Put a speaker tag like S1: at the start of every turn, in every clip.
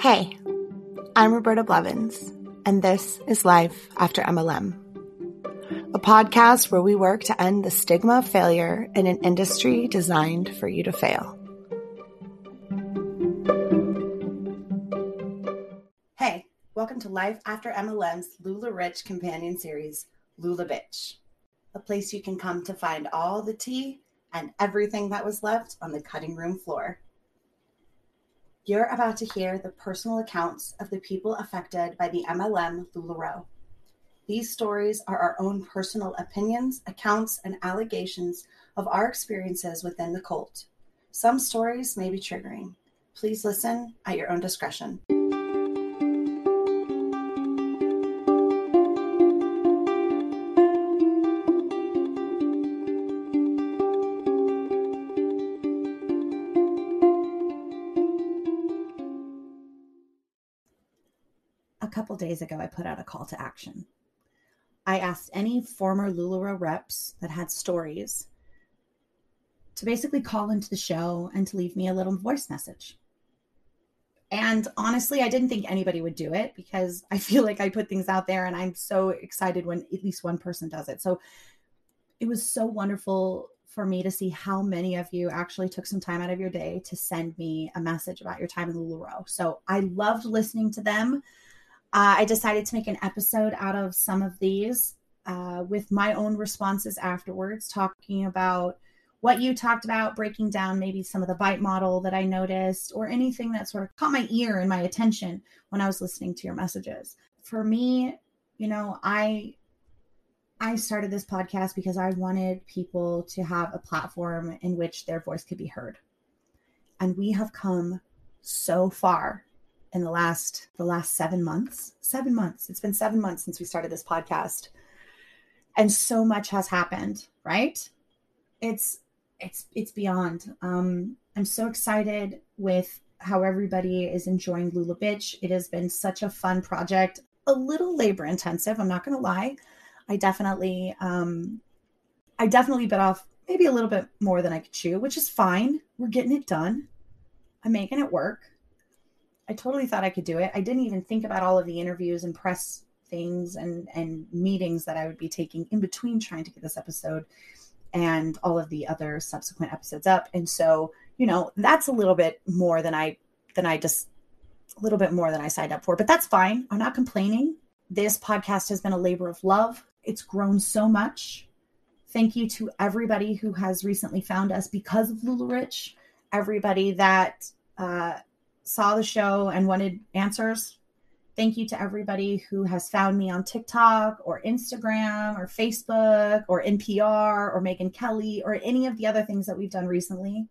S1: Hey, I'm Roberta Blevins, and this is Life After MLM, a podcast where we work to end the stigma of failure in an industry designed for you to fail. Hey, welcome to Life After MLM's LuLaRich companion series, LuLaBitch, a place you can come to find all the tea and everything that was left on the cutting room floor. You're about to hear the personal accounts of the people affected by the MLM LuLaRoe. These stories are our own personal opinions, accounts, and allegations of our experiences within the cult. Some stories may be triggering. Please listen at your own discretion.
S2: Couple days ago, I put out a call to action. I asked any former LuLaRoe reps that had stories to basically call into the show and to leave me a little voice message. And honestly, I didn't think anybody would do it because I feel like I put things out there and I'm so excited when at least one person does it. So it was so wonderful for me to see how many of you actually took some time out of your day to send me a message about your time in LuLaRoe. So I loved listening to them. Uh, I decided to make an episode out of some of these uh, with my own responses afterwards, talking about what you talked about, breaking down maybe some of the BITE model that I noticed, or anything that sort of caught my ear and my attention when I was listening to your messages. For me, you know, I I started this podcast because I wanted people to have a platform in which their voice could be heard. And we have come so far in the last the last 7 months. 7 months. It's been 7 months since we started this podcast. And so much has happened, right? It's it's it's beyond. Um I'm so excited with how everybody is enjoying LuLaBitch. It has been such a fun project, a little labor intensive, I'm not going to lie. I definitely um I definitely bit off maybe a little bit more than I could chew, which is fine. We're getting it done. I'm making it work. I totally thought I could do it. I didn't even think about all of the interviews and press things and and meetings that I would be taking in between trying to get this episode and all of the other subsequent episodes up. And so, you know, that's a little bit more than I than I just a little bit more than I signed up for, but that's fine. I'm not complaining. This podcast has been a labor of love. It's grown so much. Thank you to everybody who has recently found us because of LuLaRich, everybody that uh, saw the show and wanted answers. Thank you to everybody who has found me on TikTok or Instagram or Facebook or NPR or Megyn Kelly or any of the other things that we've done recently.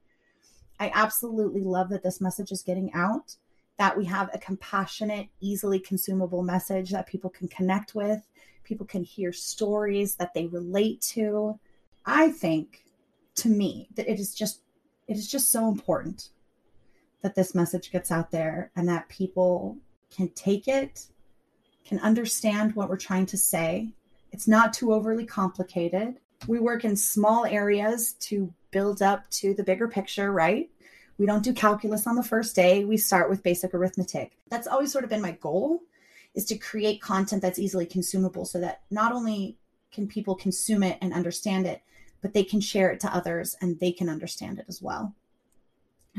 S2: I absolutely love that this message is getting out, that we have a compassionate, easily consumable message that people can connect with, people can hear stories that they relate to. I think to me that it is just it is just so important that this message gets out there and that people can take it, can understand what we're trying to say. It's not too overly complicated. We work in small areas to build up to the bigger picture, right? We don't do calculus on the first day. We start with basic arithmetic. That's always sort of been my goal is to create content that's easily consumable so that not only can people consume it and understand it, but they can share it to others and they can understand it as well.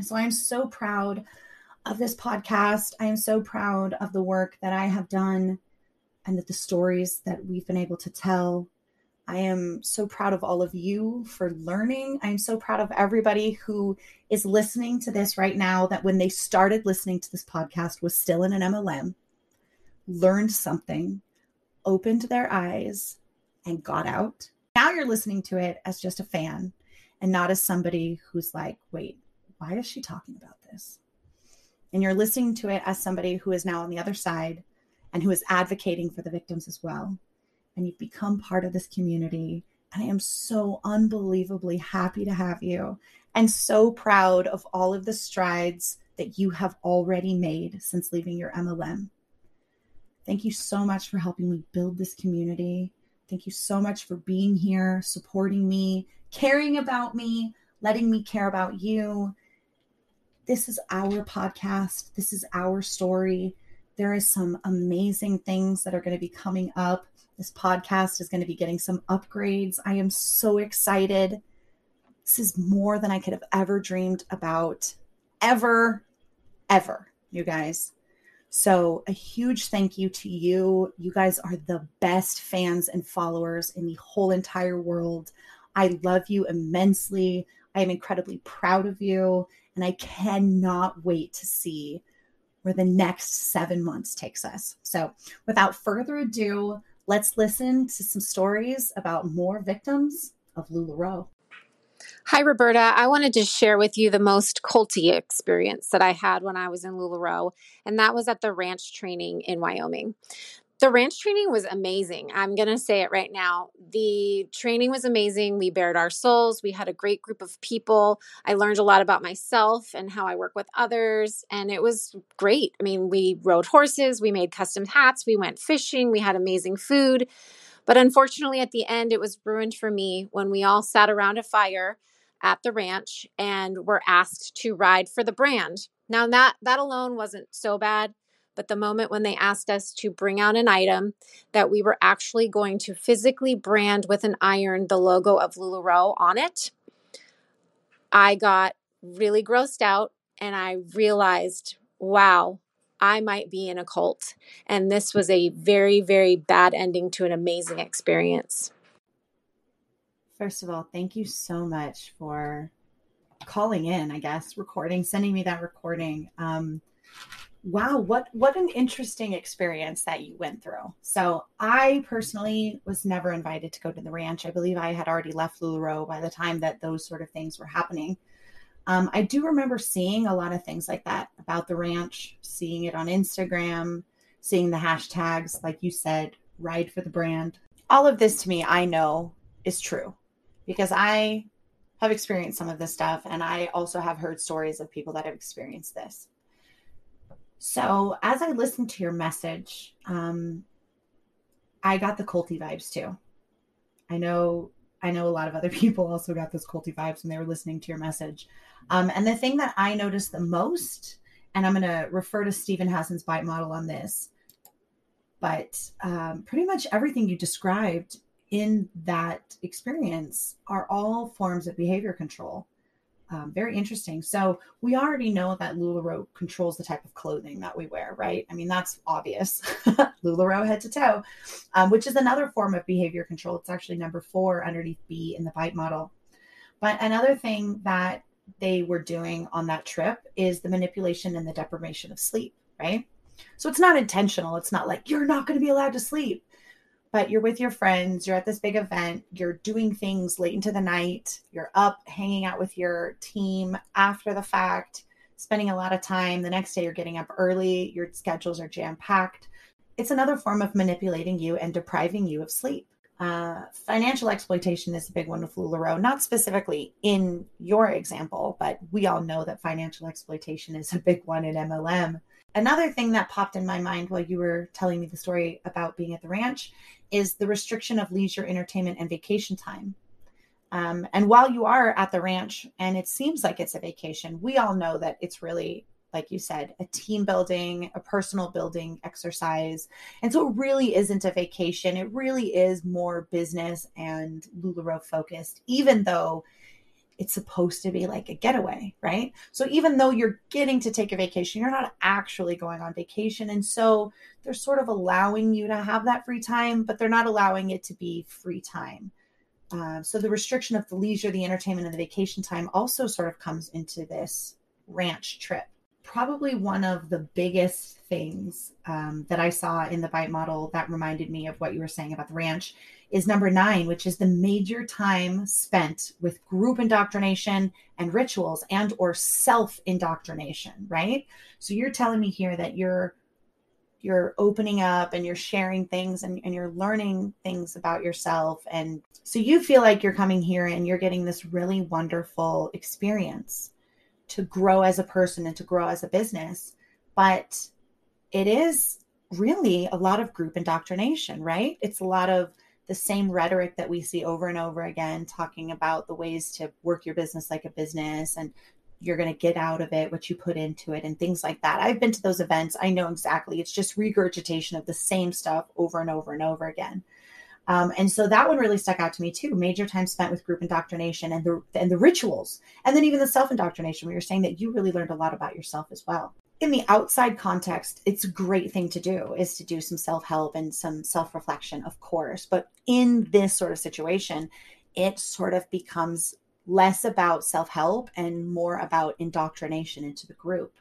S2: So I'm so proud of this podcast. I am so proud of the work that I have done and that the stories that we've been able to tell. I am so proud of all of you for learning. I am so proud of everybody who is listening to this right now that when they started listening to this podcast was still in an MLM, learned something, opened their eyes, and got out. Now you're listening to it as just a fan and not as somebody who's like, wait, why is she talking about this? And you're listening to it as somebody who is now on the other side and who is advocating for the victims as well. And you've become part of this community. And I am so unbelievably happy to have you and so proud of all of the strides that you have already made since leaving your MLM. Thank you so much for helping me build this community. Thank you so much for being here, supporting me, caring about me, letting me care about you, this is our podcast. This is our story. There is some amazing things that are going to be coming up. This podcast is going to be getting some upgrades. I am so excited. This is more than I could have ever dreamed about, ever, ever, you guys. So, a huge thank you to you. You guys are the best fans and followers in the whole entire world. I love you immensely. I am incredibly proud of you, and I cannot wait to see where the next seven months takes us. So, without further ado, let's listen to some stories about more victims of LuLaRoe.
S3: Hi, Roberta. I wanted to share with you the most culty experience that I had when I was in LuLaRoe, and that was at the ranch training in Wyoming. The ranch training was amazing. I'm going to say it right now. The training was amazing. We bared our souls. We had a great group of people. I learned a lot about myself and how I work with others, and it was great. I mean, we rode horses, we made custom hats, we went fishing, we had amazing food. But unfortunately, at the end, it was ruined for me when we all sat around a fire at the ranch and were asked to ride for the brand. Now that that alone wasn't so bad, but the moment when they asked us to bring out an item that we were actually going to physically brand with an iron the logo of LuLaRoe on it, I got really grossed out and I realized, wow, I might be in a cult. And this was a very, very bad ending to an amazing experience.
S2: First of all, thank you so much for calling in, I guess, recording, sending me that recording. Um, wow, what what an interesting experience that you went through. So I personally was never invited to go to the ranch. I believe I had already left LuLaRoe by the time that those sort of things were happening. Um, I do remember seeing a lot of things like that about the ranch, seeing it on Instagram, seeing the hashtags, like you said, ride for the brand. All of this to me, I know is true because I have experienced some of this stuff and I also have heard stories of people that have experienced this. So as I listened to your message, um, I got the culty vibes too. I know I know a lot of other people also got those culty vibes when they were listening to your message. Um, and the thing that I noticed the most, and I'm going to refer to Steven Hassan's BITE model on this, but um, pretty much everything you described in that experience are all forms of behavior control. Um, very interesting. So we already know that LuLaRoe controls the type of clothing that we wear, right? I mean, that's obvious. LuLaRoe head to toe, um, which is another form of behavior control. It's actually number four underneath B in the BITE model. But another thing that they were doing on that trip is the manipulation and the deprivation of sleep, right? So it's not intentional. It's not like you're not going to be allowed to sleep but you're with your friends, you're at this big event, you're doing things late into the night, you're up hanging out with your team after the fact, spending a lot of time. The next day, you're getting up early, your schedules are jam packed. It's another form of manipulating you and depriving you of sleep. Uh, financial exploitation is a big one with LuLaRoe, not specifically in your example, but we all know that financial exploitation is a big one in MLM. Another thing that popped in my mind while you were telling me the story about being at the ranch is the restriction of leisure, entertainment, and vacation time. Um, and while you are at the ranch and it seems like it's a vacation, we all know that it's really, like you said, a team building, a personal building exercise. And so it really isn't a vacation. It really is more business and LuLaRoe focused, even though it's supposed to be like a getaway, right? So even though you're getting to take a vacation, you're not actually going on vacation. And so they're sort of allowing you to have that free time, but they're not allowing it to be free time. Uh, so the restriction of the leisure, the entertainment, and the vacation time also sort of comes into this ranch trip. Probably one of the biggest things um, that I saw in the BITE model that reminded me of what you were saying about the ranch is number nine, which is the major time spent with group indoctrination and rituals and or self indoctrination, right? So you're telling me here that you're you're opening up and you're sharing things and, and you're learning things about yourself. And so you feel like you're coming here and you're getting this really wonderful experience to grow as a person and to grow as a business. But it is really a lot of group indoctrination, right? It's a lot of the same rhetoric that we see over and over again, talking about the ways to work your business like a business and you're going to get out of it, what you put into it, and things like that. I've been to those events. I know exactly. It's just regurgitation of the same stuff over and over and over again. Um, and so that one really stuck out to me too. Major time spent with group indoctrination and the and the rituals, and then even the self indoctrination. Where you're saying that you really learned a lot about yourself as well. In the outside context, it's a great thing to do is to do some self help and some self reflection, of course. But in this sort of situation, it sort of becomes less about self help and more about indoctrination into the group.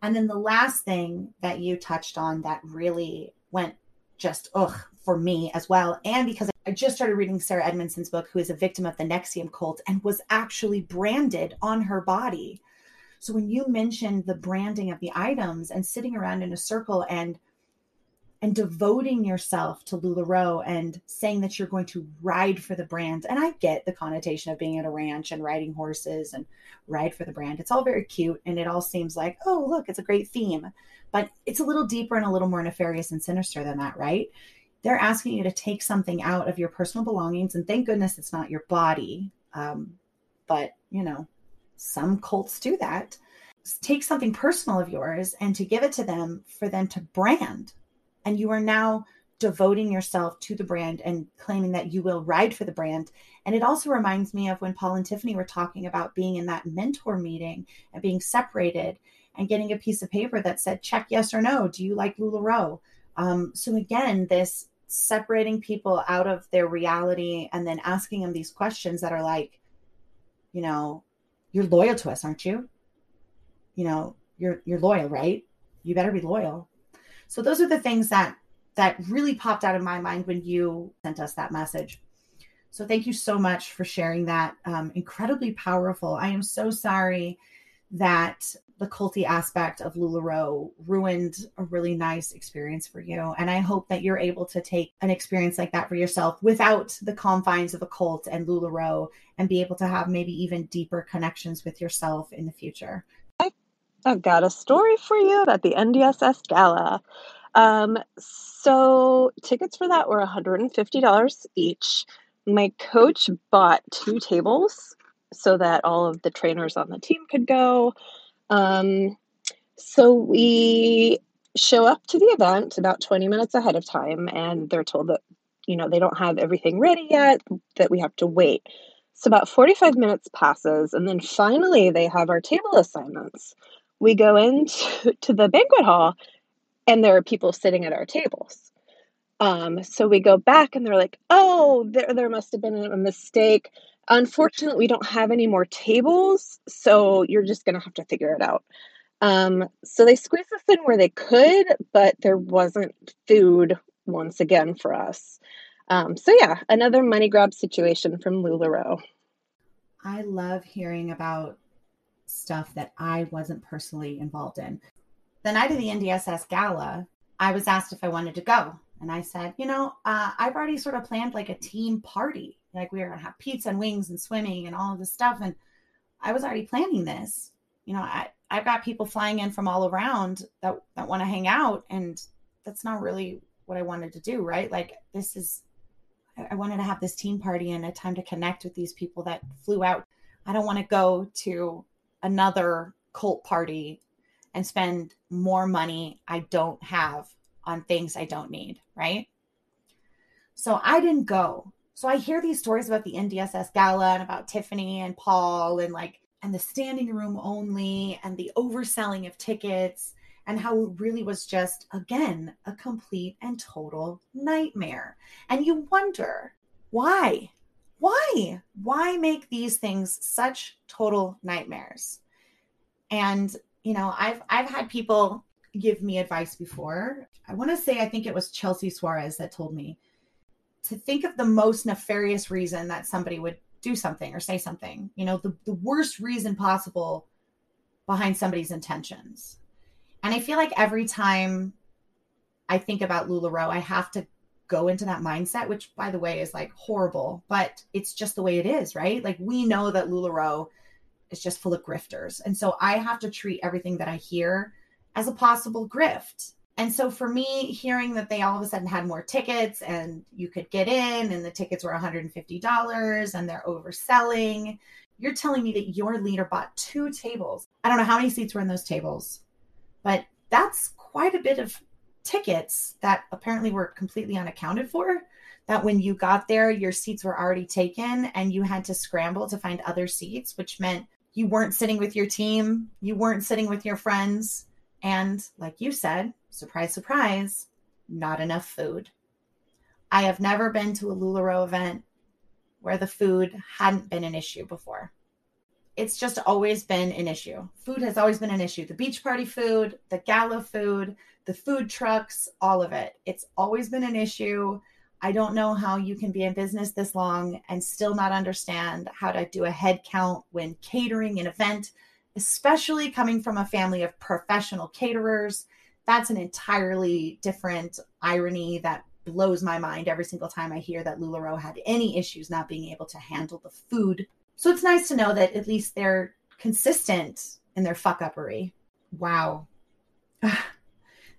S2: And then the last thing that you touched on that really went just ugh for me as well. And because I just started reading Sarah Edmondson's book, who is a victim of the NXIVM cult and was actually branded on her body. So when you mentioned the branding of the items and sitting around in a circle and and devoting yourself to LuLaRoe and saying that you're going to ride for the brand. And I get the connotation of being at a ranch and riding horses and ride for the brand. It's all very cute and it all seems like, oh, look, it's a great theme. But it's a little deeper and a little more nefarious and sinister than that, right? They're asking you to take something out of your personal belongings. And thank goodness it's not your body. Um, but, you know, some cults do that. Take something personal of yours and to give it to them for them to brand and you are now devoting yourself to the brand and claiming that you will ride for the brand. And it also reminds me of when Paul and Tiffany were talking about being in that mentor meeting and being separated and getting a piece of paper that said, check yes or no. Do you like LuLaRoe? Um, so again, this separating people out of their reality and then asking them these questions that are like, you know, you're loyal to us, aren't you? You know, you're you're loyal, right? You better be loyal. So those are the things that that really popped out of my mind when you sent us that message. So thank you so much for sharing that. Um, incredibly powerful. I am so sorry that the culty aspect of LuLaRoe ruined a really nice experience for you. And I hope that you're able to take an experience like that for yourself without the confines of a cult and LuLaRoe and be able to have maybe even deeper connections with yourself in the future.
S4: I've got a story for you about the NDSS gala. Um, so tickets for that were $150 each. My coach bought two tables so that all of the trainers on the team could go. Um, so we show up to the event about 20 minutes ahead of time and they're told that you know they don't have everything ready yet that we have to wait so about 45 minutes passes and then finally they have our table assignments we go into to the banquet hall and there are people sitting at our tables. Um, so we go back and they're like, oh, there, there must have been a mistake. Unfortunately, we don't have any more tables, so you're just going to have to figure it out. Um, so they squeezed us in where they could, but there wasn't food once again for us. Um, so yeah, another money grab situation from LuLaRoe.
S2: I love hearing about stuff that I wasn't personally involved in. The night of the NDSS gala, I was asked if I wanted to go. And I said, you know, uh, I've already sort of planned like a team party. Like we were going to have pizza and wings and swimming and all of this stuff. And I was already planning this. You know, I, I've got people flying in from all around that, that want to hang out. And that's not really what I wanted to do, right? Like this is, I wanted to have this team party and a time to connect with these people that flew out. I don't want to go to another cult party and spend more money I don't have on things I don't need, right? So I didn't go. So I hear these stories about the NDSS gala and about Tiffany and Paul and like and the standing room only and the overselling of tickets and how it really was just again a complete and total nightmare. And you wonder why? Why? Why make these things such total nightmares? And you know, I've I've had people give me advice before. I want to say I think it was Chelsea Suarez that told me to think of the most nefarious reason that somebody would do something or say something. You know, the, the worst reason possible behind somebody's intentions. And I feel like every time I think about LuLaRoe, I have to go into that mindset, which by the way is like horrible, but it's just the way it is, right? Like we know that LuLaRoe is just full of grifters. And so I have to treat everything that I hear as a possible grift. And so for me, hearing that they all of a sudden had more tickets and you could get in and the tickets were $150 and they're overselling, You're telling me that your leader bought two tables. I don't know how many seats were in those tables, but that's quite a bit of tickets that apparently were completely unaccounted for. That when you got there, your seats were already taken and you had to scramble to find other seats, which meant you weren't sitting with your team, you weren't sitting with your friends. And like you said, surprise, surprise, not enough food. I have never been to a LuLaRoe event where the food hadn't been an issue before. It's just always been an issue. Food has always been an issue. The beach party food, the gala food, the food trucks, all of it. It's always been an issue. I don't know how you can be in business this long and still not understand how to do a head count when catering an event, especially coming from a family of professional caterers. That's an entirely different irony that blows my mind every single time I hear that LuLaRoe had any issues not being able to handle the food. So it's nice to know that at least they're consistent in their fuck uppery. Wow. that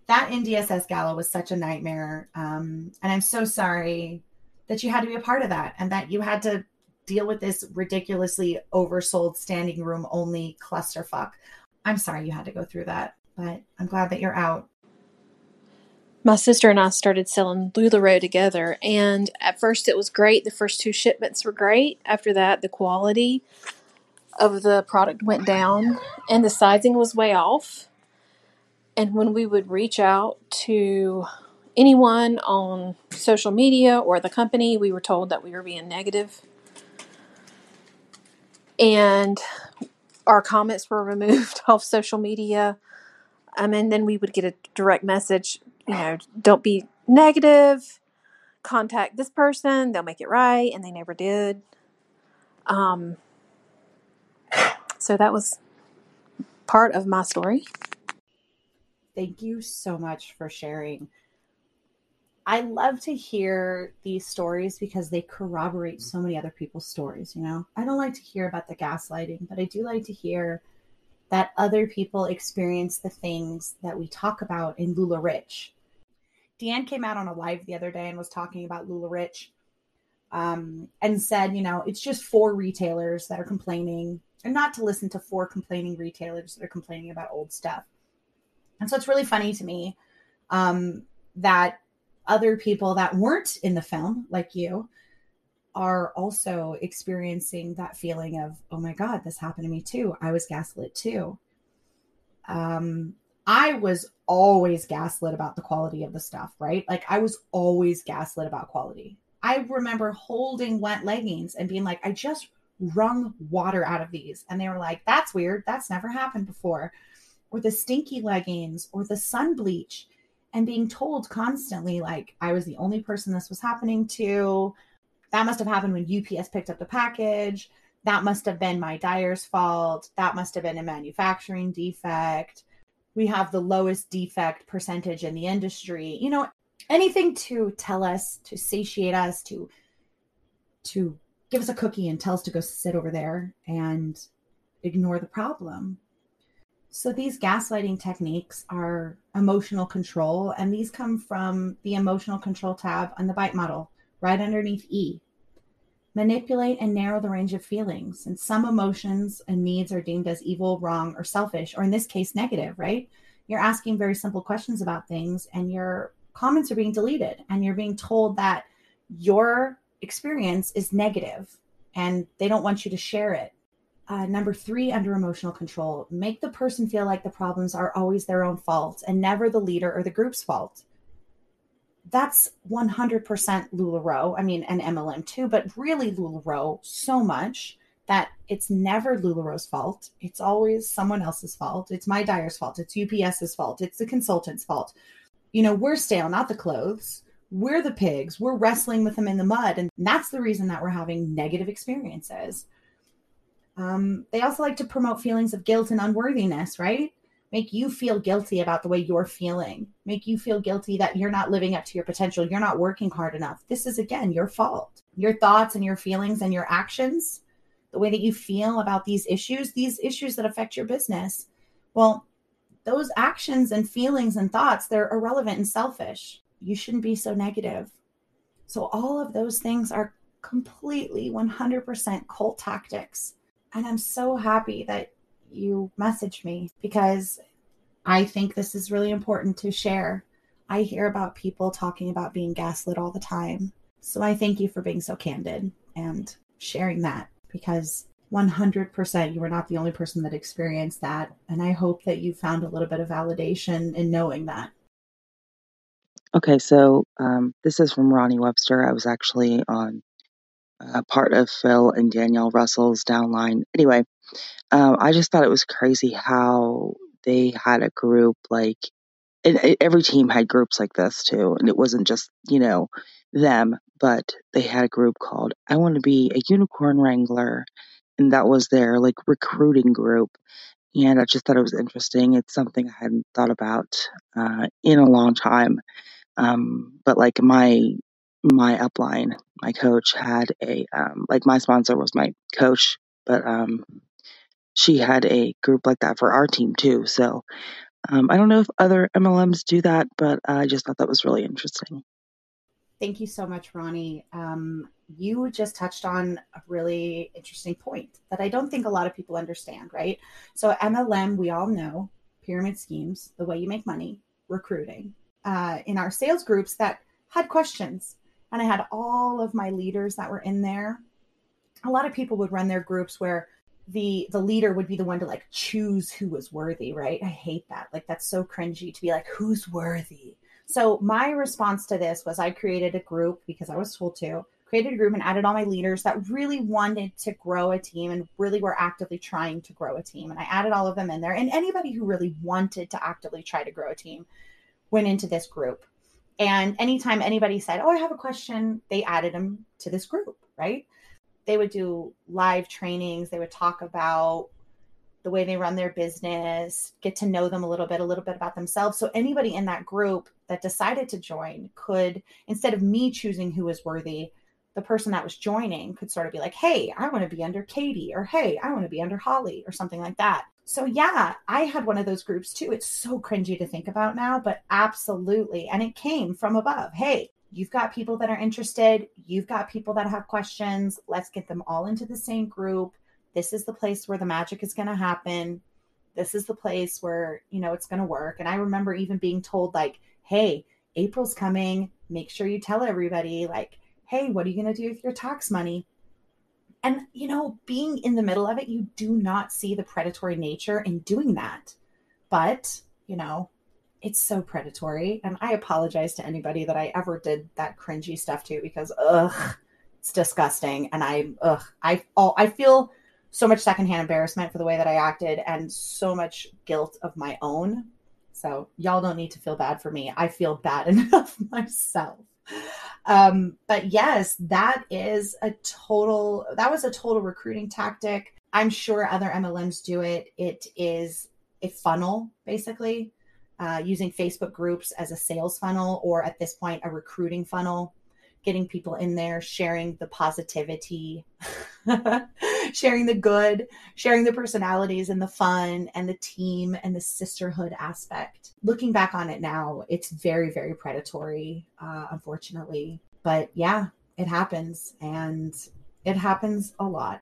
S2: NDSS gala was such a nightmare. Um, and I'm so sorry that you had to be a part of that and that you had to deal with this ridiculously oversold standing room only clusterfuck. I'm sorry you had to go through that, but I'm glad that you're out
S5: my sister and I started selling LuLaRoe together, and at first it was great. The first two shipments were great. After that, the quality of the product went down, and the sizing was way off. And when we would reach out to anyone on social media or the company, we were told that we were being negative. And our comments were removed off social media. Um, and then we would get a direct message you know, don't be negative. Contact this person, they'll make it right, and they never did. Um, so that was part of my story.
S2: Thank you so much for sharing. I love to hear these stories because they corroborate so many other people's stories. You know, I don't like to hear about the gaslighting, but I do like to hear that other people experience the things that we talk about in LuLaRich. DeAnne came out on a live the other day and was talking about LuLaRich um, and said, you know, it's just four retailers that are complaining and not to listen to four complaining retailers that are complaining about old stuff. And so it's really funny to me um, that other people that weren't in the film, like you, are also experiencing that feeling of, oh my God, this happened to me too. I was gaslit too. Um, I was always gaslit about the quality of the stuff, right? Like I was always gaslit about quality. I remember holding wet leggings and being like, I just wrung water out of these. And they were like, that's weird. That's never happened before. Or the stinky leggings or the sun bleach and being told constantly, like, I was the only person this was happening to. That must have happened when UPS picked up the package. That must have been my dyer's fault. That must have been a manufacturing defect we have the lowest defect percentage in the industry. You know anything to tell us to satiate us to to give us a cookie and tell us to go sit over there and ignore the problem. So these gaslighting techniques are emotional control and these come from the emotional control tab on the BITE model right underneath e manipulate and narrow the range of feelings. And some emotions and needs are deemed as evil, wrong, or selfish, or in this case, negative, right? You're asking very simple questions about things, and your comments are being deleted, and you're being told that your experience is negative and they don't want you to share it. Uh, number three, under emotional control, make the person feel like the problems are always their own fault and never the leader or the group's fault that's 100% LuLaRoe. I mean, and MLM too, but really LuLaRoe so much that it's never LuLaRoe's fault. It's always someone else's fault. It's my dyer's fault. It's UPS's fault. It's the consultant's fault. You know, we're stale, not the clothes. We're the pigs. We're wrestling with them in the mud. And that's the reason that we're having negative experiences. Um, they also like to promote feelings of guilt and unworthiness, right? Make you feel guilty about the way you're feeling, make you feel guilty that you're not living up to your potential, you're not working hard enough. This is, again, your fault. Your thoughts and your feelings and your actions, the way that you feel about these issues, these issues that affect your business, well, those actions and feelings and thoughts, they're irrelevant and selfish. You shouldn't be so negative. So, all of those things are completely 100% cult tactics And I'm so happy that you message me because I think this is really important to share. I hear about people talking about being gaslit all the time. So I thank you for being so candid and sharing that because 100% you were not the only person that experienced that. And I hope that you found a little bit of validation in knowing that.
S6: Okay, so um, this is from Ronnie Webster. I was actually on a part of Phil and Danielle Russell's downline. Anyway, um, I just thought it was crazy how they had a group like, and every team had groups like this too, and it wasn't just you know them, but they had a group called "I Want to Be a Unicorn Wrangler," and that was their like recruiting group. And I just thought it was interesting. It's something I hadn't thought about uh, in a long time. Um, but like my my upline, my coach had a um, like my sponsor was my coach, but um, she had a group like that for our team too. So um, I don't know if other MLMs do that, but I just thought that was really interesting.
S2: Thank you so much, Ronnie. Um, you just touched on a really interesting point that I don't think a lot of people understand, right? So, MLM, we all know pyramid schemes, the way you make money, recruiting. Uh, in our sales groups that had questions, and I had all of my leaders that were in there. A lot of people would run their groups where the the leader would be the one to like choose who was worthy, right? I hate that. Like that's so cringy to be like who's worthy. So my response to this was I created a group because I was told to, created a group and added all my leaders that really wanted to grow a team and really were actively trying to grow a team. And I added all of them in there. And anybody who really wanted to actively try to grow a team went into this group. And anytime anybody said, Oh, I have a question, they added them to this group, right? They would do live trainings. They would talk about the way they run their business, get to know them a little bit, a little bit about themselves. So anybody in that group that decided to join could, instead of me choosing who was worthy, the person that was joining could sort of be like, hey, I want to be under Katie, or hey, I want to be under Holly, or something like that. So, yeah, I had one of those groups too. It's so cringy to think about now, but absolutely. And it came from above. Hey, you've got people that are interested, you've got people that have questions. Let's get them all into the same group. This is the place where the magic is going to happen. This is the place where you know it's going to work. And i remember even being told like hey april's coming. Make sure you tell everybody like hey what are you going to do with your tax money? And you know being in the middle of it you do not see the predatory nature in doing that. But you know it's so predatory and i apologize to anybody that i ever did that cringy stuff to because ugh it's disgusting and i ugh i oh i feel so much secondhand embarrassment for the way that I acted and so much guilt of my own. So y'all don't need to feel bad for me. I feel bad enough myself. Um, but yes, that is a total that was a total recruiting tactic. I'm sure other MLMs do it. It is a funnel, basically, uh, using Facebook groups as a sales funnel, or at this point, a recruiting funnel getting people in there, sharing the positivity, sharing the good, sharing the personalities and the fun and the team and the sisterhood aspect. Looking back on it now, it's very, very predatory, uh, unfortunately. But yeah, it happens and it happens a lot.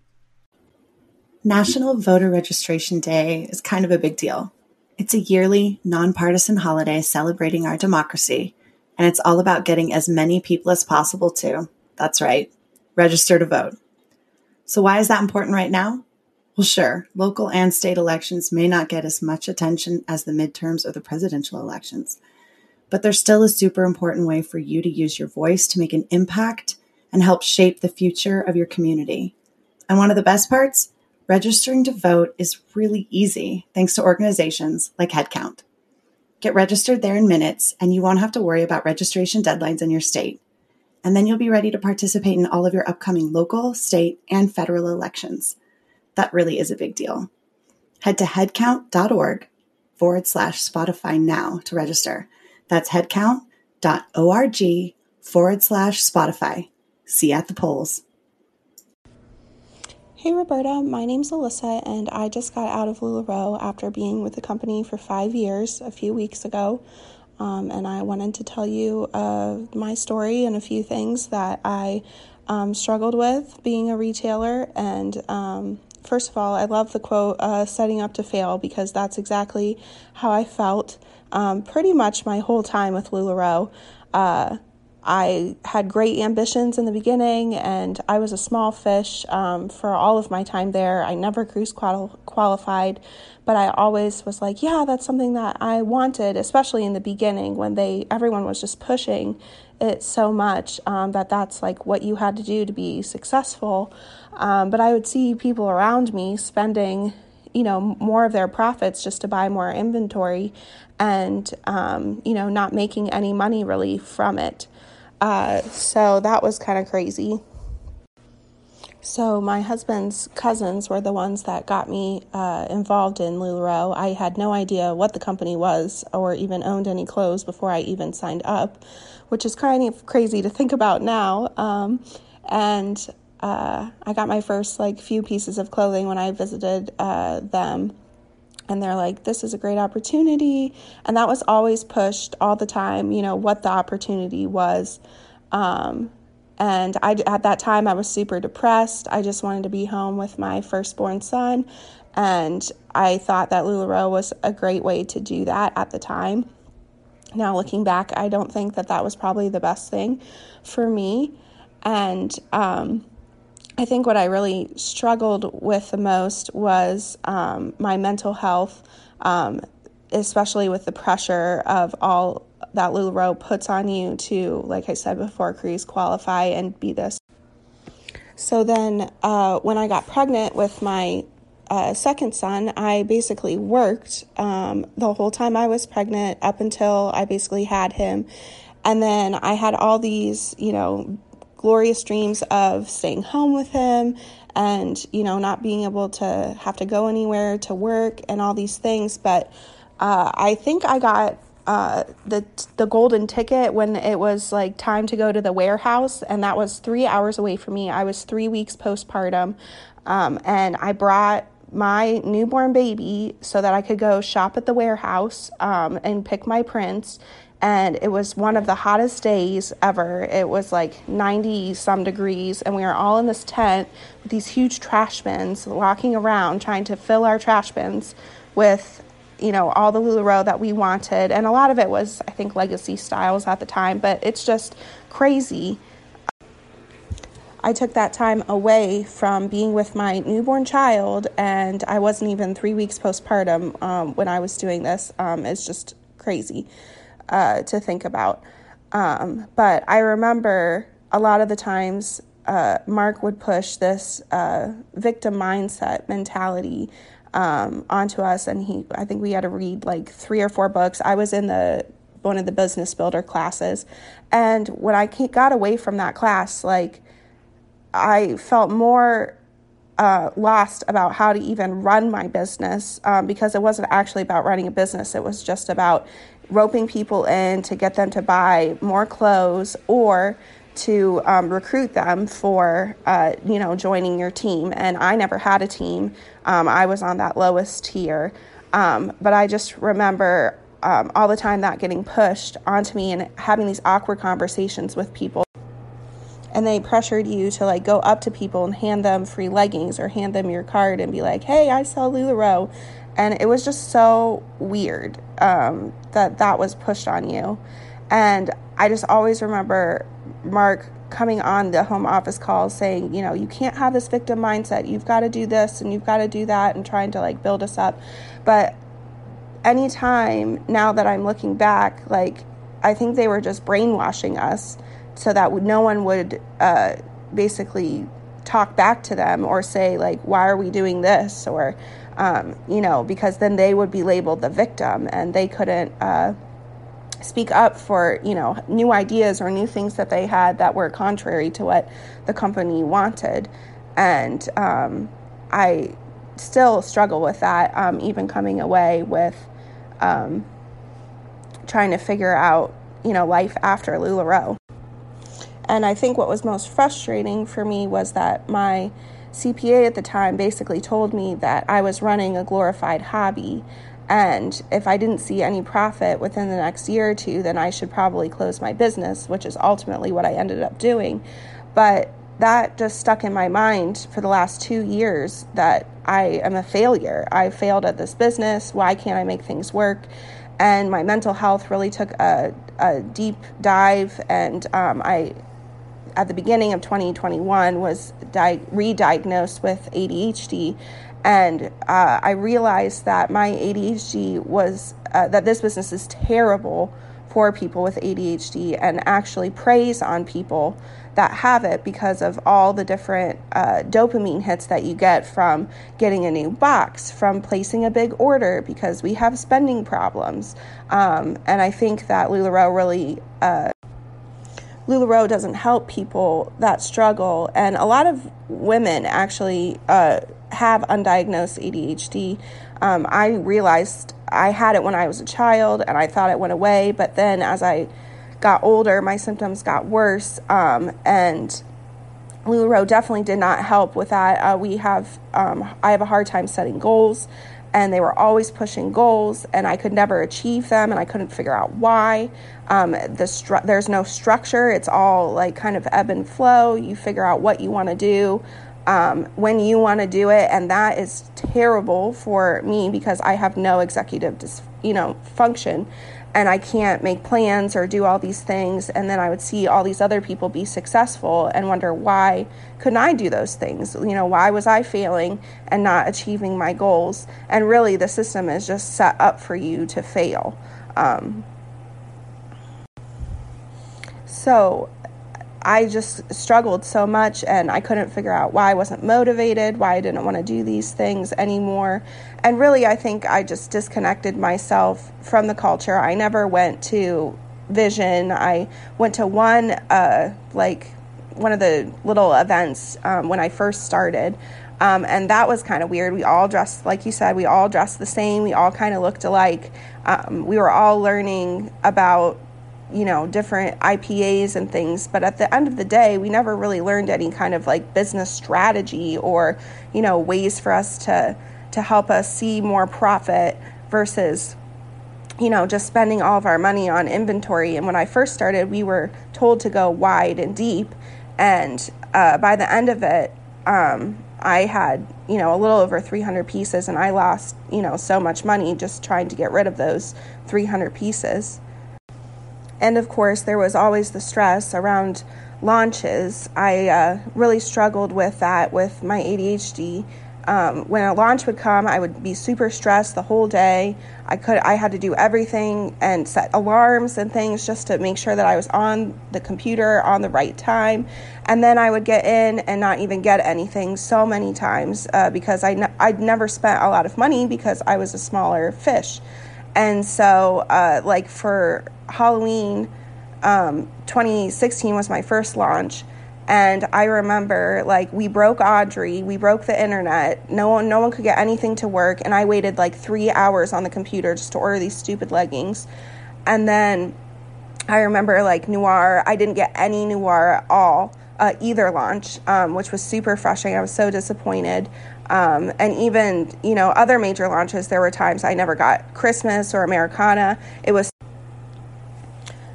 S2: National Voter Registration Day is kind of a big deal. It's a yearly, nonpartisan holiday celebrating our democracy, and it's all about getting as many people as possible to, that's right, register to vote. So, why is that important right now? Well, sure, local and state elections may not get as much attention as the midterms or the presidential elections, but they're still a super important way for you to use your voice to make an impact and help shape the future of your community. And one of the best parts? Registering to vote is really easy thanks to organizations like HeadCount. Get registered there in minutes, and you won't have to worry about registration deadlines in your state. And then you'll be ready to participate in all of your upcoming local, state, and federal elections. That really is a big deal. Head to headcount.org forward slash Spotify now to register. That's headcount.org forward slash Spotify. See you at the polls.
S7: Hey Roberta, my name's Alyssa, and I just got out of LuLaRoe after being with the company for five years a few weeks ago. Um, and I wanted to tell you uh, my story and a few things that I um, struggled with being a retailer. And um, first of all, I love the quote, uh, setting up to fail, because that's exactly how I felt um, pretty much my whole time with LuLaRoe. Uh, I had great ambitions in the beginning, and I was a small fish um, for all of my time there. I never cruise qual- qualified, but I always was like, yeah, that's something that I wanted, especially in the beginning when they everyone was just pushing it so much um, that that's like what you had to do to be successful. Um, but I would see people around me spending you know more of their profits just to buy more inventory and um, you know not making any money really from it uh, so that was kind of crazy. So my husband's cousins were the ones that got me uh, involved in LuLaRoe. I had no idea what the company was or even owned any clothes before I even signed up, which is kind of crazy to think about now. Um, and uh, I got my first like few pieces of clothing when I visited uh, them and they're like this is a great opportunity. And that was always pushed all the time you know what the opportunity was. Um, and I, at that time i was super depressed. I just wanted to be home with my firstborn son. And i thought that LuLaRoe was a great way to do that at the time. Now looking back i don't think that that was probably the best thing for me. And um, I think what I really struggled with the most was um, my mental health, um, especially with the pressure of all that LuLaRoe puts on you to, like I said before, cruise qualify and be this. So then, uh, when I got pregnant with my uh, second son, I basically worked um, the whole time I was pregnant up until I basically had him. And then I had all these, you know, glorious dreams of staying home with him and, you know, not being able to have to go anywhere to work and all these things. But uh, I think I got uh, the the golden ticket when it was like time to go to the warehouse, and that was three hours away from me. I was three weeks postpartum, um, and I brought my newborn baby so that I could go shop at the warehouse um, and pick my prints and it was one of the hottest days ever. It was like 90 some degrees, and we were all in this tent with these huge trash bins, walking around trying to fill our trash bins with, you know, all the LuLaRoe that we wanted. And a lot of it was, I think, legacy styles at the time, but it's just crazy. I took that time away from being with my newborn child, and I wasn't even three weeks postpartum um, when I was doing this. Um, it's just crazy uh, to think about. Um, but I remember a lot of the times uh, Mark would push this uh, victim mindset mentality um, onto us, and he I think we had to read like three or four books. I was in the one of the business builder classes, and when I got away from that class, like I felt more uh, lost about how to even run my business um, because it wasn't actually about running a business. It was just about roping people in to get them to buy more clothes or to um, recruit them for uh, you know joining your team. And i never had a team. Um, i was on that lowest tier. Um, but i just remember um, all the time that getting pushed onto me and having these awkward conversations with people. And they pressured you to like go up to people and hand them free leggings or hand them your card and be like hey i sell LuLaRoe and it was just so weird um, that that was pushed on you and i just always remember Mark coming on the home office call saying, you know, you can't have this victim mindset. You've got to do this and you've got to do that and trying to like build us up. But anytime now that I'm looking back, like I think they were just brainwashing us so that no one would uh, basically talk back to them or say like, why are we doing this? Or, um, you know, because then they would be labeled the victim and they couldn't. Uh, speak up for you know new ideas or new things that they had that were contrary to what the company wanted and um, i still struggle with that um, even coming away with um, trying to figure out you know life after lularoe and i think what was most frustrating for me was that my cpa at the time basically told me that i was running a glorified hobby and if I didn't see any profit within the next year or two, then I should probably close my business, which is ultimately what I ended up doing. But that just stuck in my mind for the last two years that I am a failure. I failed at this business. Why can't I make things work? And my mental health really took a, a deep dive. And um, I, at the beginning of 2021, was di- re diagnosed with ADHD and uh, I realized that my ADHD was uh, that this business is terrible for people with ADHD and actually preys on people that have it because of all the different uh, dopamine hits that you get from getting a new box, from placing a big order because we have spending problems. Um, and I think that LuLaRoe really. LuLaRoe doesn't help people that struggle, and a lot of women actually uh, have undiagnosed ADHD. Um, I realized I had it when I was a child and I thought it went away, but then as I got older, my symptoms got worse. Um, and LuLaRoe definitely did not help with that. Uh, we have, um, I have a hard time setting goals, and they were always pushing goals, and I could never achieve them, and I couldn't figure out why. Um, the stru- there's no structure; it's all like kind of ebb and flow. You figure out what you want to do um, when you want to do it, and that is terrible for me because I have no executive, dis- you know, function, and I can't make plans or do all these things. And then I would see all these other people be successful and wonder why couldn't I do those things? You know, why was I failing and not achieving my goals? And really, the system is just set up for you to fail. Um, so I just struggled so much and I couldn't figure out why I wasn't motivated, why I didn't want to do these things anymore. And really, I think I just disconnected myself from the culture. I never went to Vision. I went to one, uh, like, one of the little events um, when I first started. Um, and that was kind of weird. We all dressed, like you said, we all dressed the same. We all kind of looked alike. Um, we were all learning about you know, different IPAs and things. But at the end of the day, we never really learned any kind of like business strategy or, you know, ways for us to to help us see more profit versus you know, just spending all of our money on inventory. And when I first started, we were told to go wide and deep. And uh, by the end of it, um, I had, you know, a little over 300 pieces, and I lost, you know, so much money just trying to get rid of those 300 pieces. And of course, there was always the stress around launches. I uh, really struggled with that with my ADHD. Um, when a launch would come, I would be super stressed the whole day. I could I had to do everything and set alarms and things just to make sure that I was on the computer on the right time. And then I would get in and not even get anything so many times uh, because I n- I'd never spent a lot of money because I was a smaller fish. And so, uh, like for Halloween, um, 2016 was my first launch, And I remember like we broke Audrey, we broke the internet. No one no one could get anything to work and I waited like 3 hours on the computer just to order these stupid leggings. And then I remember like Noir, I didn't get any Noir at all. Uh, either launch, um, which was super frustrating. I was so disappointed. Um, and even, you know, other major launches, there were times I never got Christmas or Americana. It was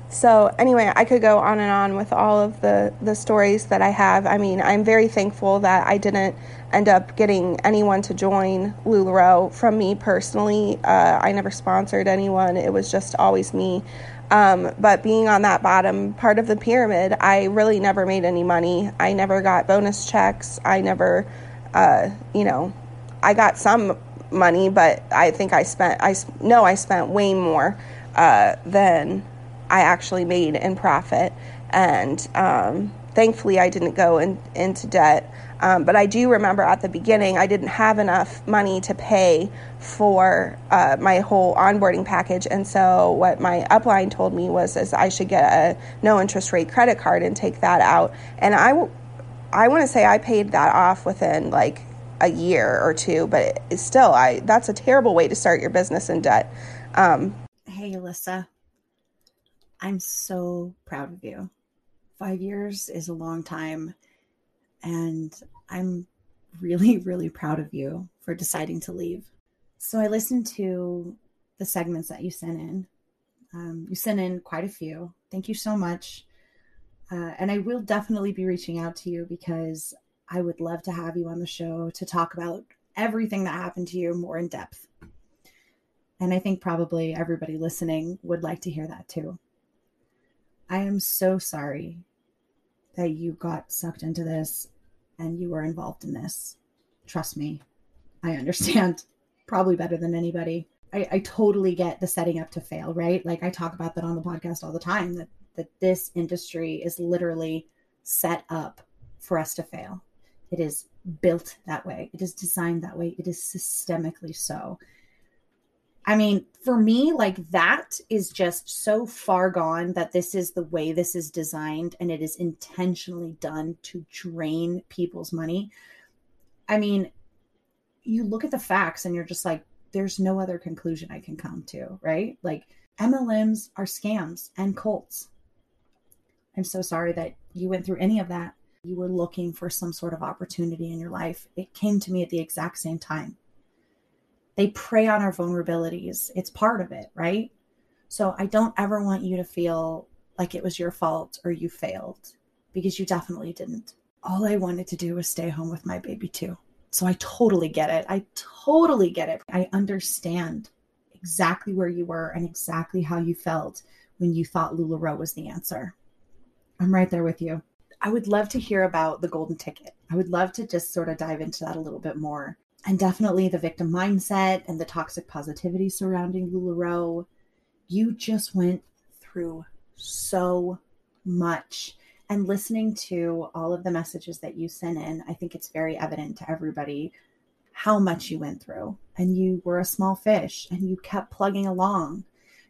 S7: so anyway, I could go on and on with all of the the stories that I have. I mean, I'm very thankful that I didn't end up getting anyone to join LuLaRoe from me personally. Uh, I never sponsored anyone. It was just always me. Um, but being on that bottom part of the pyramid, I really never made any money. I never got bonus checks. I never, uh, you know, I got some money, but I think I spent, I know I spent way more uh, than I actually made in profit. And um, thankfully, I didn't go in, into debt. Um, but I do remember at the beginning, I didn't have enough money to pay for uh, my whole onboarding package. And so, what my upline told me was is I should get a no interest rate credit card and take that out. And I, I want to say I paid that off within like a year or two, but it's still, I that's a terrible way to start your business in debt. Um,
S2: hey, Alyssa, I'm so proud of you. Five years is a long time. And I'm really, really proud of you for deciding to leave. So I listened to the segments that you sent in. Um, you sent in quite a few. Thank you so much. Uh, and I will definitely be reaching out to you because I would love to have you on the show to talk about everything that happened to you more in depth. And I think probably everybody listening would like to hear that too. I am so sorry that you got sucked into this and you were involved in this. Trust me, I understand probably better than anybody. I, I totally get the setting up to fail, right? Like I talk about that on the podcast all the time that that this industry is literally set up for us to fail. It is built that way. It is designed that way. It is systemically so. I mean, for me, like that is just so far gone that this is the way this is designed and it is intentionally done to drain people's money. I mean, you look at the facts and you're just like, there's no other conclusion I can come to, right? Like MLMs are scams and cults. I'm so sorry that you went through any of that. You were looking for some sort of opportunity in your life. It came to me at the exact same time they prey on our vulnerabilities. It's part of it, right? So I don't ever want you to feel like it was your fault or you failed because you definitely didn't. All I wanted to do was stay home with my baby too. So I totally get it. I totally get it. I understand exactly where you were and exactly how you felt when you thought LuLaRoe was the answer. I'm right there with you. I would love to hear about the golden ticket. I would love to just sort of dive into that a little bit more and definitely the victim mindset and the toxic positivity surrounding LuLaRoe. You just went through so much. And listening to all of the messages that you sent in, I think it's very evident to everybody how much you went through. And you were a small fish and you kept plugging along.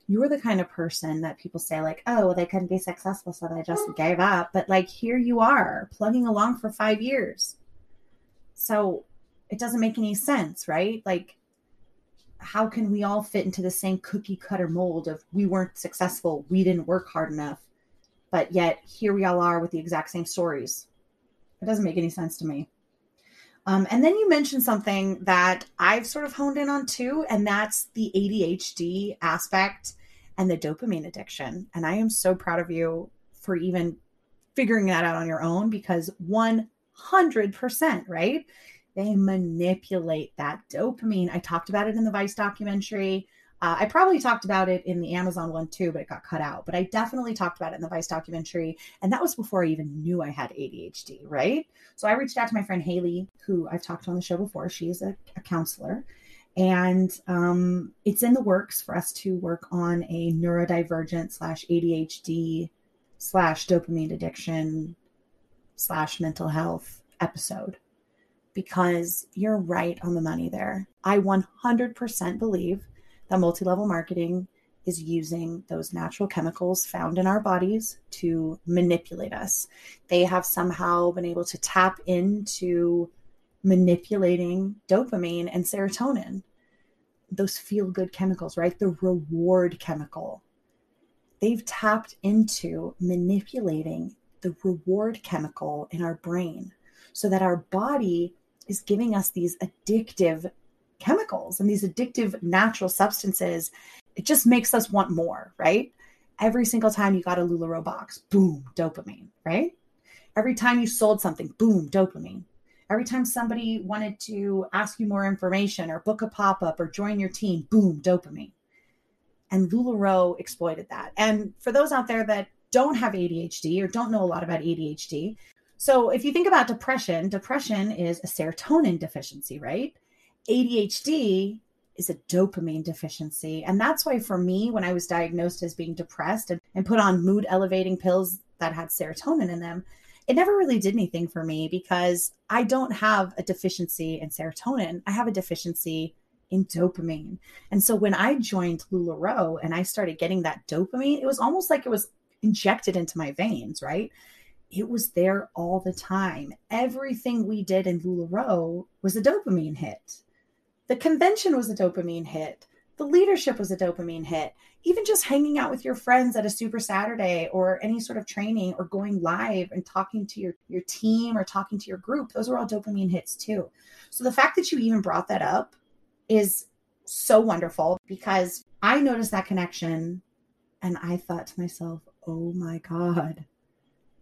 S2: You were the kind of person that people say, like, oh, they couldn't be successful, so they just mm. gave up. But like, here you are plugging along for five years. So it doesn't make any sense, right? Like, how can we all fit into the same cookie cutter mold of we weren't successful, we didn't work hard enough, but yet here we all are with the exact same stories? It doesn't make any sense to me. Um, and then you mentioned something that I've sort of honed in on too, and that's the ADHD aspect and the dopamine addiction. And I am so proud of you for even figuring that out on your own because 100%, right? they manipulate that dopamine. I talked about it in the Vice documentary. Uh, I probably talked about it in the Amazon one too, but it got cut out. But I definitely talked about it in the Vice documentary. And that was before I even knew I had ADHD, right? So I reached out to my friend Haley, who I've talked on the show before. She's a, a counselor. And um, it's in the works for us to work on a neurodivergent slash ADHD slash dopamine addiction slash mental health episode because you're right on the money there. I 100% believe that multi level marketing is using those natural chemicals found in our bodies to manipulate us. They have somehow been able to tap into manipulating dopamine and serotonin, those feel good chemicals, right? The reward chemical. They've tapped into manipulating the reward chemical in our brain so that our body is giving us these addictive chemicals and these addictive natural substances it just makes us want more, right? Every single time you got a LuLaRoe box, boom, dopamine, right? Every time you sold something, boom, dopamine. Every time somebody wanted to ask you more information or book a pop up or join your team, boom, dopamine. And LuLaRoe exploited that. And for those out there that don't have ADHD or don't know a lot about ADHD, so if you think about depression, depression is a serotonin deficiency, right? ADHD is a dopamine deficiency. And that's why, for me, when I was diagnosed as being depressed and, and put on mood elevating pills that had serotonin in them, it never really did anything for me because I don't have a deficiency in serotonin. I have a deficiency in dopamine. And so when I joined LuLaRoe and I started getting that dopamine, it was almost like it was injected into my veins, right? It was there all the time. Everything we did in LuLaRoe was a dopamine hit. The convention was a dopamine hit. The leadership was a dopamine hit. Even just hanging out with your friends at a super Saturday or any sort of training or going live and talking to your, your team or talking to your group, those are all dopamine hits too. So the fact that you even brought that up is so wonderful because I noticed that connection and I thought to myself, oh my God,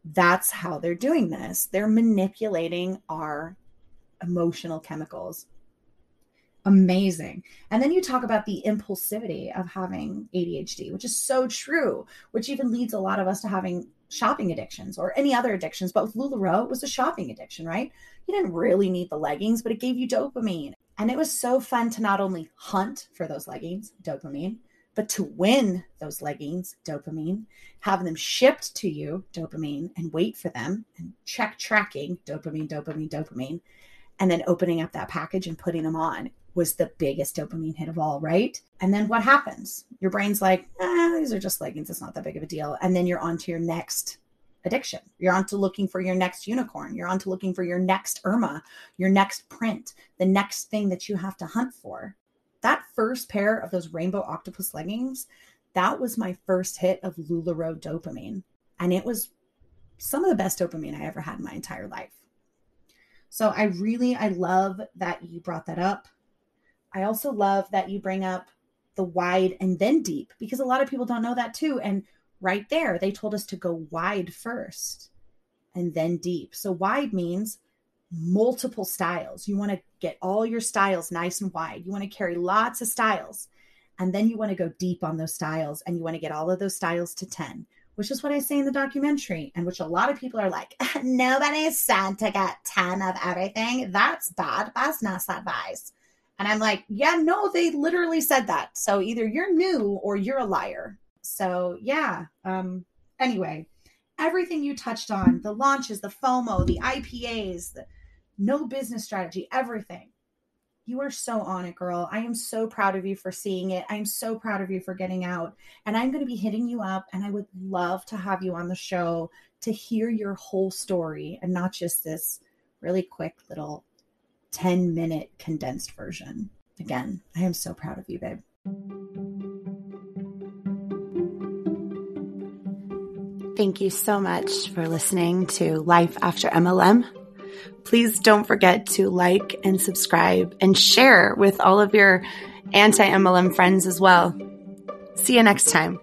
S2: that's how they're doing this. They're manipulating our emotional chemicals amazing. And then you talk about the impulsivity of having ADHD, which is so true, which even leads a lot of us to having shopping addictions or any other addictions. But with LuLaRoe, it was a shopping addiction, right? You didn't really need the leggings, but it gave you dopamine. And it was so fun to not only hunt for those leggings, dopamine, but to win those leggings, dopamine, have them shipped to you, dopamine, and wait for them and check tracking, dopamine, dopamine, dopamine, and then opening up that package and putting them on was the biggest dopamine hit of all, right? And then what happens? Your brain's like, ah, these are just leggings. It's not that big of a deal. And then you're on to your next addiction. You're on to looking for your next unicorn. You're on to looking for your next Irma, your next print, the next thing that you have to hunt for. That first pair of those rainbow octopus leggings, that was my first hit of LuLaRoe dopamine. And it was some of the best dopamine I ever had in my entire life. So I really, I love that you brought that up. I also love that you bring up the wide and then deep because a lot of people don't know that too. And right there, they told us to go wide first and then deep. So wide means multiple styles. You want to get all your styles nice and wide. You want to carry lots of styles. And then you want to go deep on those styles and you want to get all of those styles to 10, which is what I say in the documentary, and which a lot of people are like, nobody's said to get 10 of everything. That's bad business advice. And I'm like, yeah, no, they literally said that. So either you're new or you're a liar. So yeah. Um, anyway, everything you touched on, the launches, the FOMO, the IPAs, the no business strategy, everything. You are so on it, girl. I am so proud of you for seeing it. I am so proud of you for getting out. And I'm going to be hitting you up. And I would love to have you on the show to hear your whole story and not just this really quick little 10 minute condensed version. Again, I am so proud of you, babe.
S1: Thank you so much for listening to Life After MLM. Please don't forget to like and subscribe and share with all of your anti MLM friends as well. See you next time.